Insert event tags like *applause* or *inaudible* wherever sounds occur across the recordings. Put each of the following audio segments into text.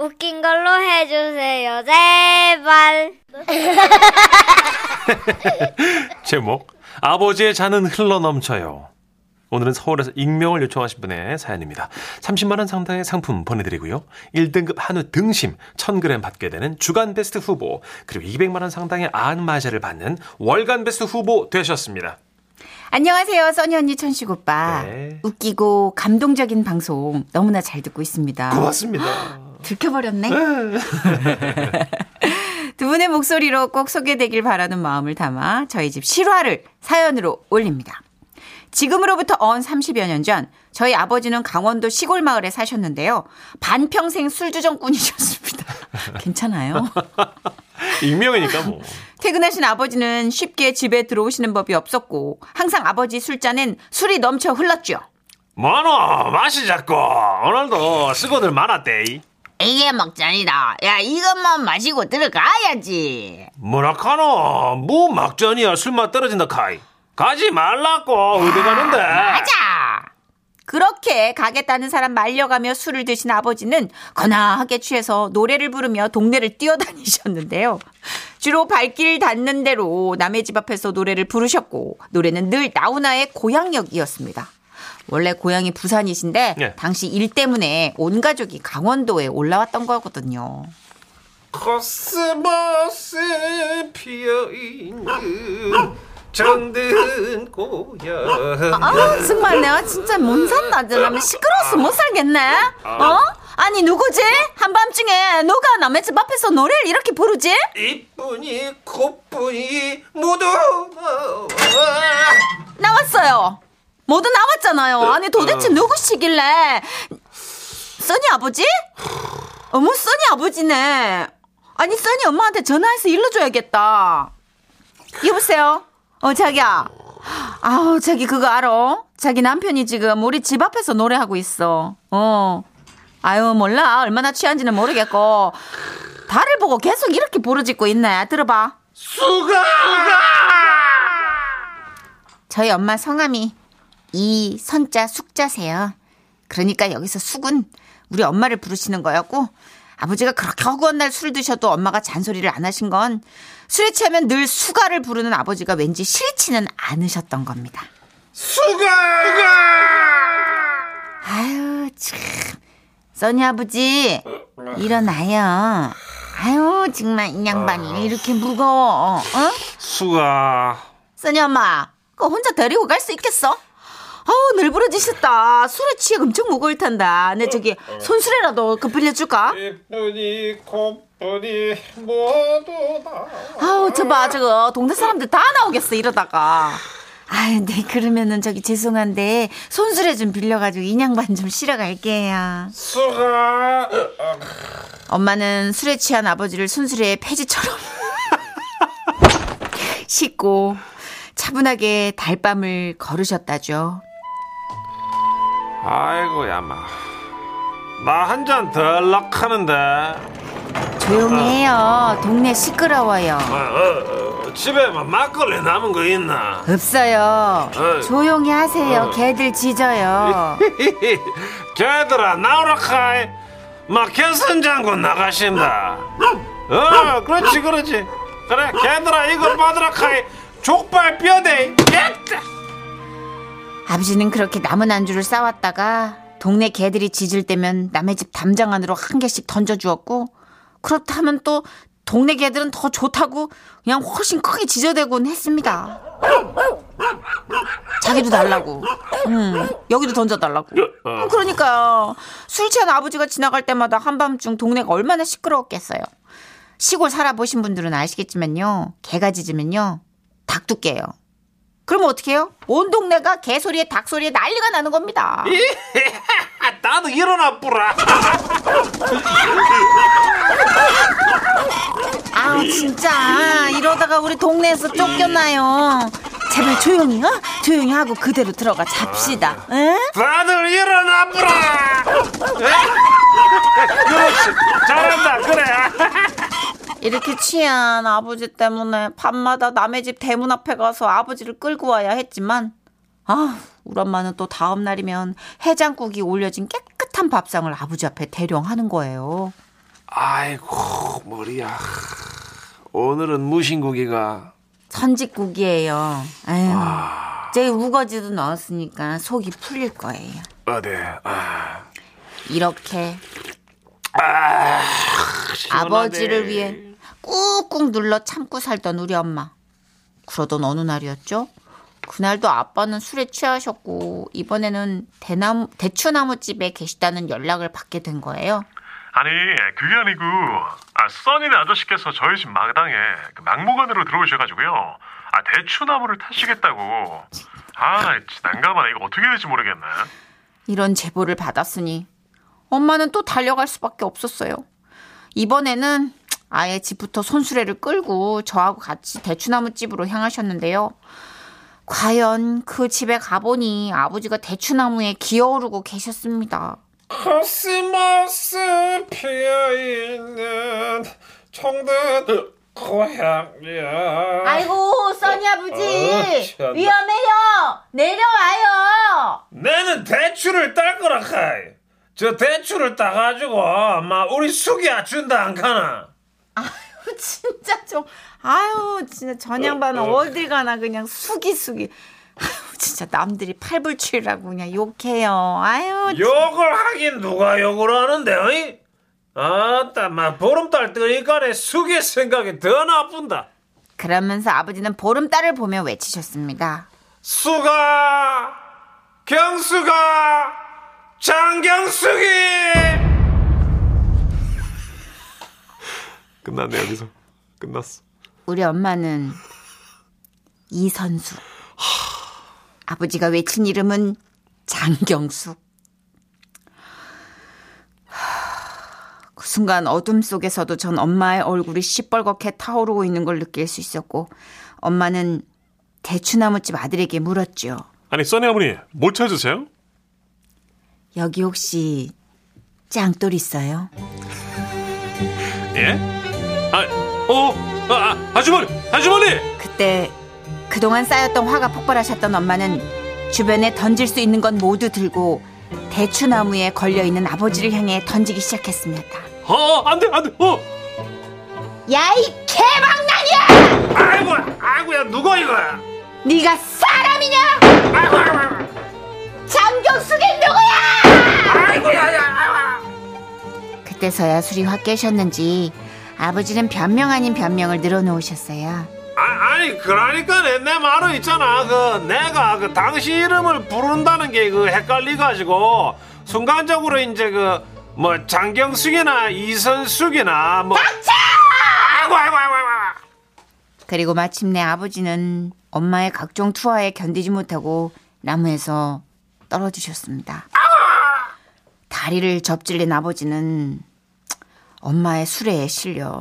웃긴 걸로 해주세요, 제발. *laughs* 제목 아버지의 잔은 흘러넘쳐요. 오늘은 서울에서 익명을 요청하신 분의 사연입니다. 30만 원 상당의 상품 보내드리고요. 1등급 한우 등심 1000g 받게 되는 주간 베스트 후보 그리고 200만 원 상당의 안마자를 받는 월간 베스트 후보 되셨습니다. 안녕하세요, 써니 언니 천식 오빠. 네. 웃기고 감동적인 방송 너무나 잘 듣고 있습니다. 고맙습니다. 들켜버렸네. *laughs* 두 분의 목소리로 꼭 소개되길 바라는 마음을 담아 저희 집 실화를 사연으로 올립니다. 지금으로부터 언 30여 년 전 저희 아버지는 강원도 시골 마을에 사셨는데요. 반평생 술주정꾼이셨습니다. *laughs* 괜찮아요? *laughs* 익명이니까 뭐. 퇴근하신 아버지는 쉽게 집에 들어오시는 법이 없었고 항상 아버지 술잔엔 술이 넘쳐 흘렀죠. 뭐노 맛이 작고 오늘도 쓰고들 많았대. 이게 막잔이다. 야 이것만 마시고 들어가야지. 뭐라카노 뭐 막전이야 술맛 떨어진다 카이. 가지 말라고 어디 가는데. 맞아. 그렇게 가겠다는 사람 말려가며 술을 드신 아버지는 거나하게 취해서 노래를 부르며 동네를 뛰어다니셨는데요. 주로 발길 닿는 대로 남의 집 앞에서 노래를 부르셨고 노래는 늘 나훈아의 고향역이었습니다. 원래 고향이 부산이신데 예. 당시 일 때문에 온 가족이 강원도에 올라왔던 거거든요. 코스모스 피어 있는 정든 고향 아 정말 내가 진짜 못 산다. 나면 시끄러워서 못 살겠네. 어? 아니 누구지? 한밤중에 누가 남의 집 앞에서 노래를 이렇게 부르지? 이쁜이 꽃분이 모두 모두 나왔잖아요. 아니 도대체 누구시길래? 써니 아버지? 어머 써니 아버지네. 아니 써니 엄마한테 전화해서 일러줘야겠다. 여보세요. 어 자기야. 아우 자기 그거 알아? 자기 남편이 지금 우리 집 앞에서 노래하고 있어. 어. 아유 몰라 얼마나 취한지는 모르겠고 달을 보고 계속 이렇게 부르짖고 있네. 들어봐. 수가 저희 엄마 성함이 이 선자 숙자세요. 그러니까 여기서 숙은 우리 엄마를 부르시는 거였고 아버지가 그렇게 허구한 날 술 드셔도 엄마가 잔소리를 안 하신 건 술에 취하면 늘 수가를 부르는 아버지가 왠지 싫지는 않으셨던 겁니다. 아유 참 써니 아버지 일어나요. 아유 정말 이 양반이 이렇게 무거워. 어? 수가 써니 엄마, 그거 혼자 데리고 갈 수 있겠어? 아우 늘 부러지셨다. 술에 취해 엄청 무거울 텐다. 내 저기 손수레라도 그 빌려줄까? 모두 다 아우 저봐 저거 동네 사람들 다 나오겠어 이러다가. 아유, 네 그러면은 저기 죄송한데 손수레 좀 빌려가지고 인양반 좀 실어 갈게요. 수가 엄마는 술에 취한 아버지를 순수레의 폐지처럼 *laughs* 씻고 차분하게 달밤을 걸으셨다죠. 아이고 야 마 나 한 잔 덜락 하는데 조용히 해요. 동네 시끄러워요. 어, 어, 어, 집에 뭐 막걸리 남은 거 있나 없어요. 어이. 조용히 하세요. 어. 개들 짖어요. *laughs* 걔들아 나오라 카이 막 개선장군 나가신다 어 그렇지 그렇지 그래 걔들아 이거 받으라 카이 족발 뼈대 깼다 아버지는 그렇게 남은 안주를 싸왔다가 동네 개들이 짖을 때면 남의 집 담장 안으로 한 개씩 던져주었고 그렇다면 또 동네 개들은 더 좋다고 그냥 훨씬 크게 짖어대곤 했습니다. 자기도 달라고. 음, 여기도 던져달라고. 음, 그러니까요. 술 취한 아버지가 지나갈 때마다 한밤중 동네가 얼마나 시끄러웠겠어요. 시골 살아보신 분들은 아시겠지만요. 개가 짖으면요. 닭두께요. 그럼 어떻게 해요? 온 동네가 개소리에 닭소리에 난리가 나는 겁니다. *laughs* 나도 일어나 뿌라 아 진짜 이러다가 우리 동네에서 쫓겨나요. 제발 조용히 어? 조용히 하고 그대로 들어가 잡시다. 에? 다들 일어나 뿌라 *laughs* 그렇지 잘한다 그래 *laughs* 이렇게 취한 아버지 때문에 밤마다 남의 집 대문 앞에 가서 아버지를 끌고 와야 했지만 아 우리 엄마는 또 다음 날이면 해장국이 올려진 깨끗한 밥상을 아버지 앞에 대령하는 거예요. 아이고 머리야. 오늘은 무신고기가 선짓국이에요. 아유, 저희 우거지도 넣었으니까 속이 풀릴 거예요. 어디? 아, 이렇게 시원하네. 아버지를 위해 꾹꾹 눌러 참고 살던 우리 엄마. 그러던 어느 날이었죠. 그날도 아빠는 술에 취하셨고 이번에는 대나무 대추나무집에 계시다는 연락을 받게 된 거예요. 아니 그게 아니고 아 써니네 아저씨께서 저희 집 마당에 그 막무가내로 들어오셔가지고요 아 대추나무를 타시겠다고 아나 난감하네 이거 어떻게 될지 모르겠네 이런 제보를 받았으니 엄마는 또 달려갈 수밖에 없었어요. 이번에는 아예 집부터 손수레를 끌고 저하고 같이 대추나무 집으로 향하셨는데요. 과연 그 집에 가보니 아버지가 대추나무에 기어오르고 계셨습니다. 코스모스 피어있는 정든 고향역이야. 아이고, 써니 아버지! 어. 위험해요! 내려와요! 나는 대추를 딸 거라 카이. 저 대추를 따가지고 막 우리 숙이야 준다 안 가나. *laughs* 진짜 좀, 아유, 진짜 저 양반은 어딜 가나 그냥 숙이 숙이. 아유, 진짜 남들이 팔불출이라고 그냥 욕해요. 아유, 욕을 하긴 누가 욕을 하는데 어이? 아따 막 보름달 뜨니까 내 숙의 생각이 더 나쁜다. 그러면서 아버지는 보름달을 보며 외치셨습니다. 수가 경수가 장경숙이 끝났네 여기서 끝났어 우리 엄마는 이선숙. 아버지가 외친 이름은 장경숙. 그 순간 어둠 속에서도 전 엄마의 얼굴이 시뻘겋게 타오르고 있는 걸 느낄 수 있었고 엄마는 대추나무집 아들에게 물었죠. 아니 써니 어머니 못 찾으세요? 여기 혹시 짱돌 있어요? 예? 아, 어, 아, 아, 아주머니, 아주머니! 그때 그동안 쌓였던 화가 폭발하셨던 엄마는 주변에 던질 수 있는 건 모두 들고 대추나무에 걸려 있는 아버지를 향해 던지기 시작했습니다. 어, 안 돼, 안 돼, 어! 야 이 개망난이야! 아이고 아이고야 누구 이거야 네가 사람이냐? 아이고 아이고 아이고 장경숙이 누구야? 아이고야 야 아이고 그때서야 술이 확 깨셨는지 아버지는 변명 아닌 변명을 늘어놓으셨어요. 아, 아니 그러니까 내, 내 말은 있잖아 그 내가 그 당신 이름을 부른다는 게 그 헷갈리가지고 순간적으로 이제 그 뭐 장경숙이나 이선숙이나 뭐 아이고 아이고 아이고 아이고 그리고 마침내 아버지는 엄마의 각종 투하에 견디지 못하고 나무에서 떨어지셨습니다. 다리를 접질린 아버지는 엄마의 수레에 실려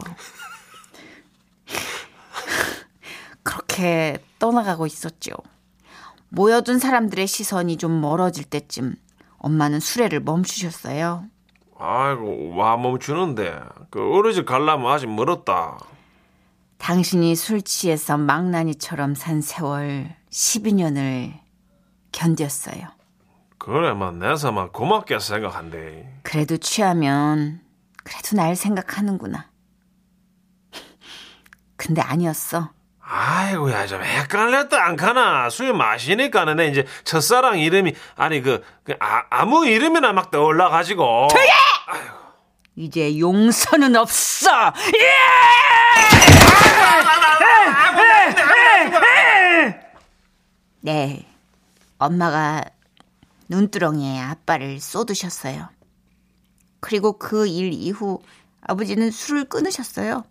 그렇게 떠나가고 있었죠. 모여든 사람들의 시선이 좀 멀어질 때쯤 엄마는 수레를 멈추셨어요. 아이고 와 멈추는데 그 어르신 갈라면 아직 멀었다 당신이 술 취해서 망나니처럼 산 세월 12년을 견뎠어요. 그래 만 내서 만 고맙게 생각한대 그래도 취하면 그래도 날 생각하는구나. 근데 아니었어. 아이고야 좀 헷갈렸다 안 가나 술 마시니까는 내 이제 첫사랑 이름이 아니 그, 그 아, 아무 이름이나 막 떠올라가지고 이제 용서는 없어. 네, 엄마가 눈두렁이에 아빠를 쏟으셨어요. 그리고 그 일 이후 아버지는 술을 끊으셨어요.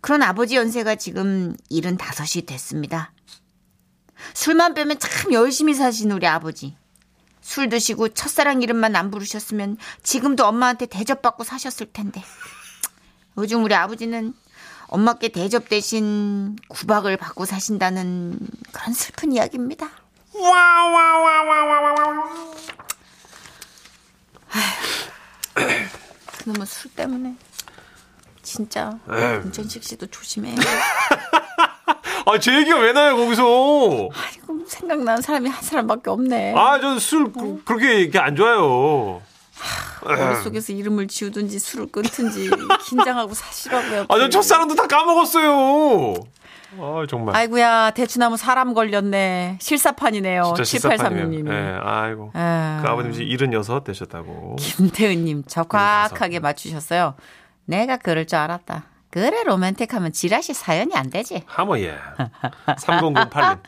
그런 아버지 연세가 지금 75이 됐습니다. 술만 빼면 참 열심히 사신 우리 아버지. 술 드시고 첫사랑 이름만 안 부르셨으면 지금도 엄마한테 대접받고 사셨을 텐데. 요즘 우리 아버지는 엄마께 대접 대신 구박을 받고 사신다는 그런 슬픈 이야기입니다. 그놈의 술 때문에 진짜 에휴. 문천식 씨도 조심해요. *laughs* 아제 얘기가 왜 나요 거기서 아이고 생각나는 사람이 한 사람밖에 없네. 아저술 그렇게 이렇게 안 좋아요 머릿속에서 이름을 지우든지 술을 끊든지 *laughs* 긴장하고 사시라고요. 아, 저 첫사랑도 다 까먹었어요. 아, 정말. 아이고야 대추나무 사람 걸렸네. 실사판이네요. 진짜 7836님이. 실사판이네요. 예, 아이고. 아. 그 아버님 지금 76 되셨다고. 김태은님 적확하게. 맞추셨어요. 내가 그럴 줄 알았다. 그래 로맨틱하면 지라시 사연이 안 되지. 하모 예. 3008님.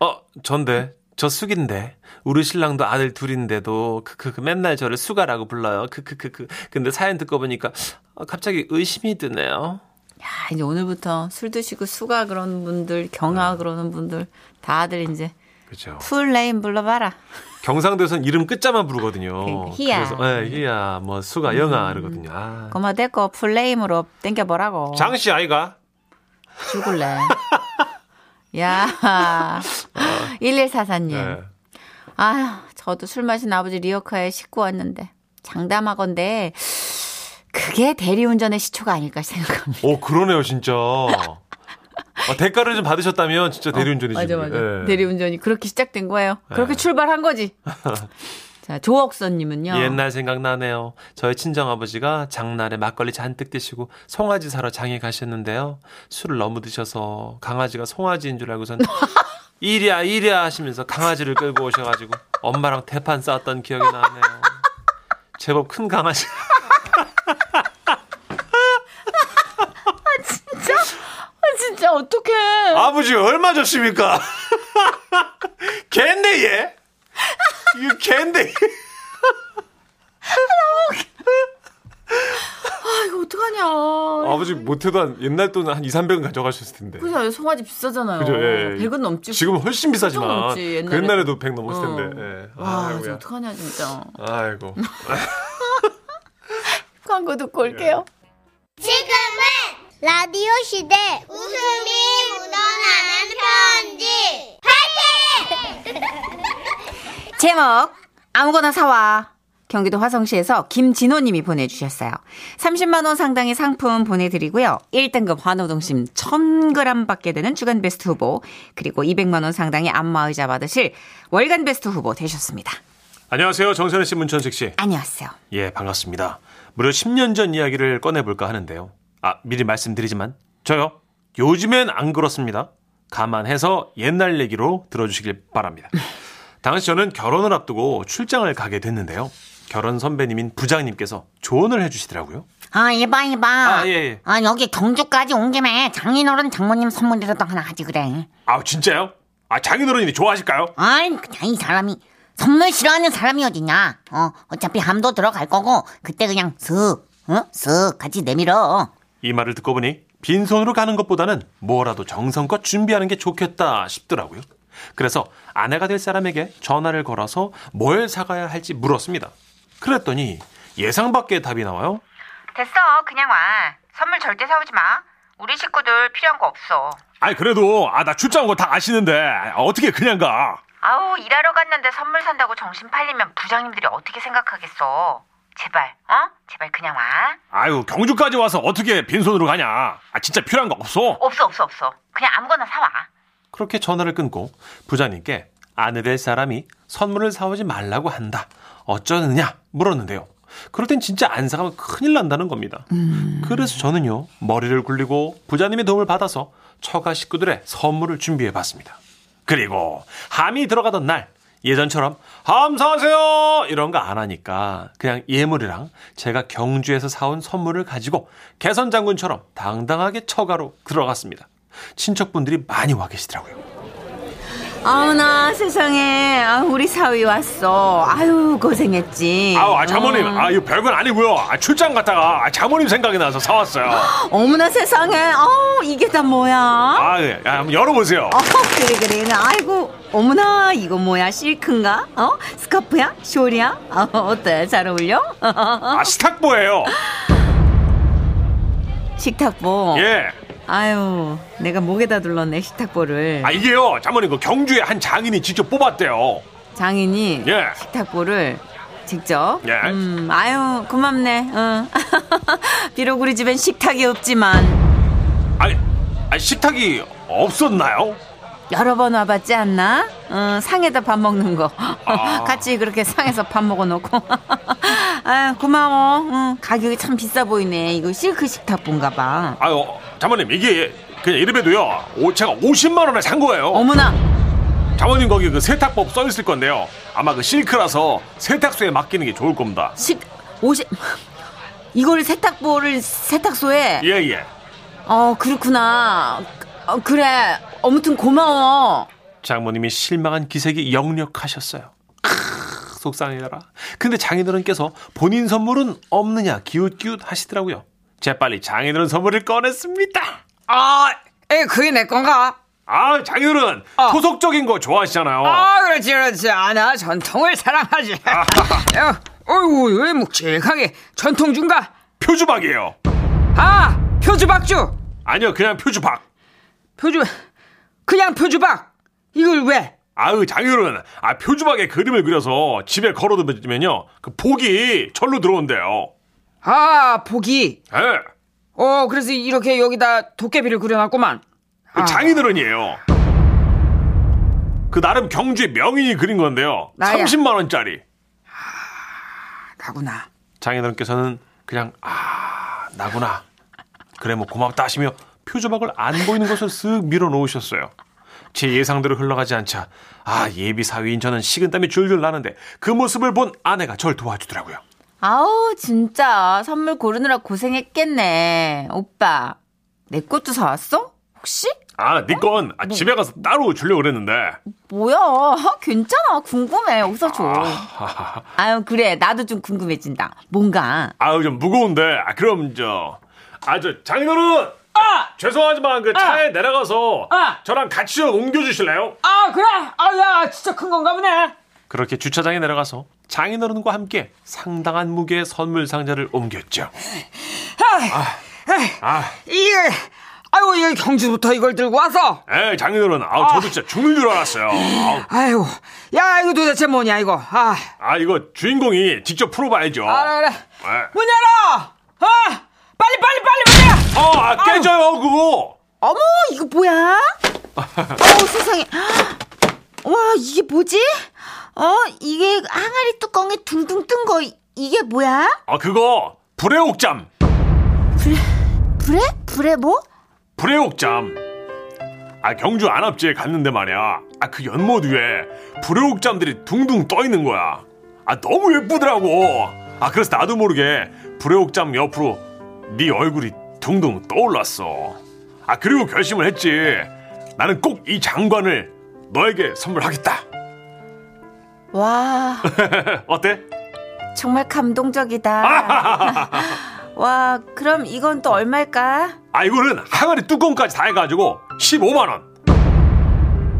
어, 전데. 저 숙인데. 우리 신랑도 아들 둘인데도 크크크 맨날 저를 수가라고 불러요. 크크크크. 근데 사연 듣고 보니까 어, 갑자기 의심이 드네요. 야 이제 오늘부터 술 드시고 수가 그런 분들 경아 그러는 분들 다들 이제 그죠. 풀네임 불러봐라. 경상도에서는 이름 끝자만 부르거든요. 그러니까 희야. 그래서 예, 희야, 뭐 수가, 영아 이러거든요. 아. 고마 됐고 풀네임으로 땡겨보라고. 장씨 아이가? 죽을래. *laughs* 야 1144님. 네. 아휴, 저도 술 마신 아버지 리어카에 싣고 왔는데 장담하건데 그게 대리운전의 시초가 아닐까 생각합니다. 오, 그러네요, 진짜. 아, 대가를 좀 받으셨다면 진짜 대리운전이지. 맞아, 맞아. 예. 대리운전이 그렇게 시작된 거예요. 그렇게 출발한 거지. *laughs* 자, 조옥선님은요. 옛날 생각나네요. 저희 친정아버지가 장날에 막걸리 잔뜩 드시고 송아지 사러 장에 가셨는데요. 술을 너무 드셔서 강아지가 송아지인 줄 알고선 *laughs* 이리야 이리야 하시면서 강아지를 끌고 오셔가지고 엄마랑 대판 싸웠던 기억이 나네요. 제법 큰 강아지. *laughs* 아, 진짜 어떡해. 아버지 얼마 줬습니까? *laughs* 갠데 얘? 이거 갠데? 아, 이거 어떡하냐. 아버지 못해도 한 옛날 돈은 한 2, 300은 가져가셨을 텐데. 그죠? 송아지 비싸잖아요. 그죠, 예. 100은 넘지. 지금은 훨씬 비싸지만 넘지, 그 옛날에. 옛날에도 100 넘었을 어. 텐데. 예. 와, 아이고야. 진짜 어떡하냐, 진짜. 아이고. *laughs* 광고 듣고 올게요. 지금은 라디오 시대 웃음이 묻어나는 편지. *laughs* 제목 아무거나 사와. 경기도 화성시에서 김진호님이 보내주셨어요. 30만 원 상당의 상품 보내드리고요. 1등급 한우동심 1000g 받게 되는 주간 베스트 후보 그리고 200만 원 상당의 안마의자 받으실 월간 베스트 후보 되셨습니다. 안녕하세요. 정선혜 씨, 문천식 씨. 안녕하세요. 예, 반갑습니다. 무려 10년 전 이야기를 꺼내볼까 하는데요. 아, 미리 말씀드리지만 저요. 요즘엔 안 그렇습니다. 감안해서 옛날 얘기로 들어주시길 바랍니다. 당시 저는 결혼을 앞두고 출장을 가게 됐는데요. 결혼 선배님인 부장님께서 조언을 해주시더라고요. 아, 이봐, 이봐. 아, 예, 예. 아, 여기 경주까지 온 김에 장인어른 장모님 선물이라도 하나 하지, 그래. 아, 진짜요? 아, 장인어른이 좋아하실까요? 아이, 이 사람이 선물 싫어하는 사람이 어딨냐. 어, 어차피 함도 들어갈 거고, 그때 그냥 쓱, 어? 쓱 같이 내밀어. 이 말을 듣고 보니 빈손으로 가는 것보다는 뭐라도 정성껏 준비하는 게 좋겠다 싶더라고요. 그래서 아내가 될 사람에게 전화를 걸어서 뭘 사가야 할지 물었습니다. 그랬더니 예상 밖의 답이 나와요. 됐어. 그냥 와. 선물 절대 사오지 마. 우리 식구들 필요한 거 없어. 아니 그래도 아 나 출장 온 거 다 아시는데 아, 어떻게 그냥 가? 아우 일하러 갔는데 선물 산다고 정신 팔리면 부장님들이 어떻게 생각하겠어. 제발, 어? 제발 그냥 와. 아유 경주까지 와서 어떻게 빈손으로 가냐? 아 진짜 필요한 거 없어? 없어, 없어, 없어. 그냥 아무거나 사와. 그렇게 전화를 끊고 부장님께 아내 될 사람이 선물을 사오지 말라고 한다. 어쩌느냐 물었는데요. 그럴 땐 진짜 안 사가면 큰일 난다는 겁니다. 그래서 저는요 머리를 굴리고 부장님의 도움을 받아서 처가 식구들의 선물을 준비해 봤습니다. 그리고 함이 들어가던 날 예전처럼 함 사세요 이런 거 안 하니까 그냥 예물이랑 제가 경주에서 사온 선물을 가지고 개선 장군처럼 당당하게 처가로 들어갔습니다. 친척분들이 많이 와 계시더라고요. 아우나 세상에 아, 우리 사위 왔어. 아유 고생했지. 아우, 아, 장모님, 아, 이거 별건 아니고요. 아, 출장 갔다가 아, 장모님 생각이 나서 사왔어요. *gasps* 어머나 세상에. 아우 이게 다 뭐야? 아, 예, 야, 한번 열어보세요. 어, 그래 그래. 아이고 어머나 이거 뭐야 실크인가? 어 스카프야? 숄이야? 어, 어때 잘 어울려? 아, 스탁보예요. *gasps* 식탁보. 예. 아유 내가 목에다 둘렀네 식탁보를. 아, 이게요, 장모님, 그 경주에 한 장인이 직접 뽑았대요. 장인이 예. 식탁보를 직접. 예. 음, 아유 고맙네. 응. *laughs* 비록 우리 집엔 식탁이 없지만 아니, 아니, 식탁이 없었나요? 여러 번 와봤지 않나? 어, 상에다 밥 먹는 거. 아. *laughs* 같이 그렇게 상에서 밥 먹어놓고. *laughs* 아 고마워. 응, 가격이 참 비싸 보이네. 이거 실크 식탁본가 봐. 아유, 장모님 이게 그냥 이름에도요. 오, 제가 50만 원에 산 거예요. 어머나. 장모님 거기 그 세탁법 써 있을 건데요. 아마 그 실크라서 세탁소에 맡기는 게 좋을 겁니다. 식 오십. 이걸 세탁보를 세탁소에. 예, 예. 어 그렇구나. 어, 그래. 아무튼 고마워. 장모님이 실망한 기색이 역력하셨어요. 크, 속상해라. 근데 장인어른께서 본인 선물은 없느냐 기웃기웃 하시더라고요. 재빨리 장인어른 선물을 꺼냈습니다. 아, 에, 그게 내 건가? 아, 장인어른 어. 토속적인 거 좋아하시잖아요. 아, 그렇지, 그렇지. 아, 나 전통을 사랑하지. 야, *laughs* 어이구, 왜 묵직하게 전통주인가? 표주박이에요. 아, 표주박주. 아니요, 그냥 표주박. 표주, 그냥 표주박. 이걸 왜? 아유, 장인어른, 아, 표주박에 그림을 그려서 집에 걸어두면요, 그 복이 절로 들어온대요. 아, 복이. 예. 어, 그래서 이렇게 여기다 도깨비를 그려놨구만. 그 아. 장인어른이에요. 그 나름 경주의 명인이 그린 건데요. 나야. 30만 원짜리. 나구나. 장인어른께서는 그냥 아 나구나. 그래 뭐 고맙다 하시며 표조박을 안 보이는 것을 쓱 밀어 놓으셨어요. 제 예상대로 흘러가지 않자 아 예비 사위인 저는 식은땀이 줄줄 나는데 그 모습을 본 아내가 절 도와주더라고요. 아우 진짜 선물 고르느라 고생했겠네. 오빠 내 것도 사왔어? 혹시? 아 네건 아, 집에 가서 따로 주려고 그랬는데 뭐야? 괜찮아. 궁금해. 어서 줘. 아유 그래. 나도 좀 궁금해진다. 뭔가. 아유 좀 무거운데 아 그럼 저 아 저 장인어른 아! 죄송하지만 그 차에 내려가서 아! 저랑 같이 좀 옮겨주실래요? 아, 그래? 아, 야, 진짜 큰 건가 보네. 그렇게 주차장에 내려가서 장인어른과 함께 상당한 무게의 선물 상자를 옮겼죠. 아, 이게, 아이고, 이거 경주부터 이걸 들고 와서. 에 장인어른, 아 저도 진짜 죽는 줄 알았어요. 아우, 아이고, 야, 이거 도대체 뭐냐, 이거. 아, 아 이거 주인공이 직접 풀어봐야죠. 알아, 그래. 네. 문 열어! 아! 빨리, 빨리, 빨리 문 열어! 어, 아, 깨져요 그거. 어머 이거 뭐야? *laughs* 어우 세상에. 와 이게 뭐지? 어 이게 항아리 뚜껑에 둥둥 뜬 거 이게 뭐야? 아 그거 불의 옥잠, 불에? 불에 뭐? 불의 옥잠. 아 경주 안압지에 갔는데 말이야. 아 그 연못 위에 불의 옥잠들이 둥둥 떠 있는 거야. 아 너무 예쁘더라고. 아 그래서 나도 모르게 불의 옥잠 옆으로 네 얼굴이 둥둥 떠올랐어. 아 그리고 결심을 했지. 나는 꼭 이 장관을 너에게 선물하겠다. 와 *laughs* 어때? 정말 감동적이다. *laughs* 와 그럼 이건 또 얼마일까? 아 이거는 항아리 뚜껑까지 다 해가지고 15만 원.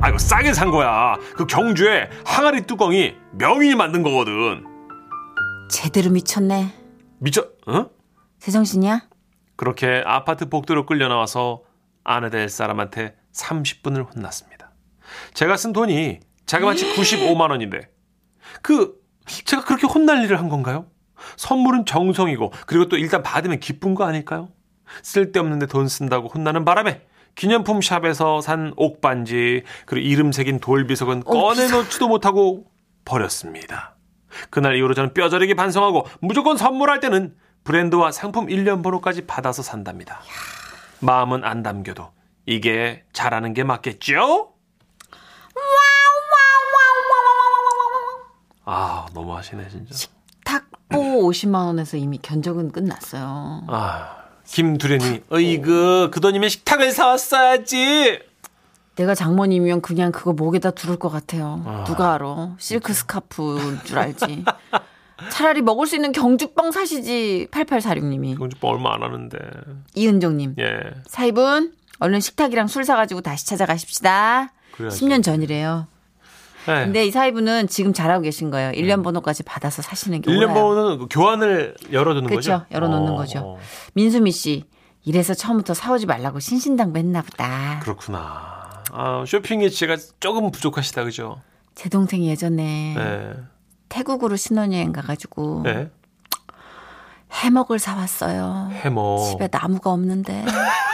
아 이거 싸게 산 거야. 그 경주에 항아리 뚜껑이 명인이 만든 거거든. 제대로 미쳤네. 미쳐? 어? 제정신이야? 그렇게 아파트 복도로 끌려 나와서 아내 될 사람한테 30분을 혼났습니다. 제가 쓴 돈이 자그마치 *gasps* 95만 원인데 그 제가 그렇게 혼날 일을 한 건가요? 선물은 정성이고 그리고 또 일단 받으면 기쁜 거 아닐까요? 쓸데없는데 돈 쓴다고 혼나는 바람에 기념품 샵에서 산 옥반지 그리고 이름 새긴 돌비석은 꺼내놓지도 못하고 버렸습니다. 그날 이후로 저는 뼈저리게 반성하고 무조건 선물할 때는 브랜드와 상품 일련 번호까지 받아서 산답니다. 마음은 안 담겨도 이게 잘하는 게 맞겠죠? 아 너무 하시네 진짜. 탁보 50만 원에서 이미 견적은 끝났어요. 아 김두련이 어이그 그 돈이면 식탁을 사왔어야지. 내가 장모님이면 그냥 그거 목에다 두를 것 같아요. 누가 알아? 실크 스카프인 줄 알지. 차라리 먹을 수 있는 경주빵 사시지. 8846님이. 경주빵 얼마 안 하는데. 이은정님. 예. 사입은 얼른 식탁이랑 술 사가지고 다시 찾아가십시다. 그래야지. 10년 전이래요. 네. 근데 이 사이분은 지금 잘하고 계신 거예요. 1년 번호까지 받아서 사시는 게 1년 옳아요. 번호는 그 교환을 열어두는 거죠? 그렇죠. 열어놓는 어, 거죠. 민수미 씨. 이래서 처음부터 사오지 말라고 신신당부했나 보다. 그렇구나. 아, 쇼핑 예치가 조금 부족하시다 그죠? 제 동생 예전에 네. 태국으로 신혼여행 가가지고 네. 해먹을 사왔어요. 해먹. 집에 나무가 없는데. *laughs*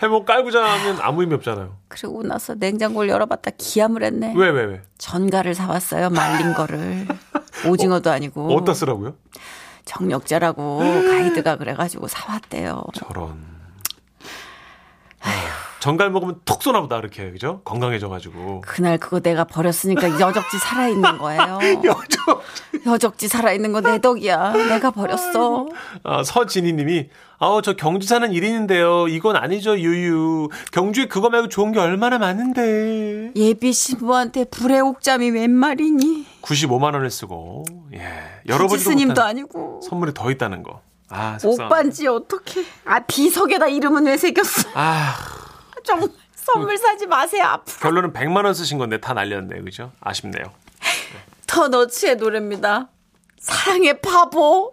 해먹 깔고 자면 아무 의미 없잖아요. 그리고 나서 냉장고를 열어봤다 기함을 했네. 왜, 왜, 왜? 전갈을 사왔어요. 말린 거를. *laughs* 오징어도 아니고 어디다 쓰라고요? 정력자라고 가이드가 그래가지고 사왔대요. 저런. 정갈 먹으면 톡 쏘나 보다 이렇게 그죠? 건강해져가지고. 그날 그거 내가 버렸으니까 여적지 살아있는 거예요. *laughs* 여죠. 여적지 살아있는 거 내 덕이야. 내가 버렸어. 아, 서진희님이 아우 저 경주 사는 1인인데요. 이건 아니죠 유유. 경주에 그거 말고 좋은 게 얼마나 많은데. 예비 신부한테 불의 옥잠이 웬 말이니? 95만 원을 쓰고 예 여러분이 스님도 아니고. 선물이 더 있다는 거. 아 속상하네. 오빠인지 어떻게? 아 비석에다 이름은 왜 새겼어? 아 정말 선물 사지 마세요. 앞으로. 결론은 100만 원 쓰신 건데 다 날렸네 그죠? 아쉽네요. 터너츠의 노래입니다. 사랑의 바보.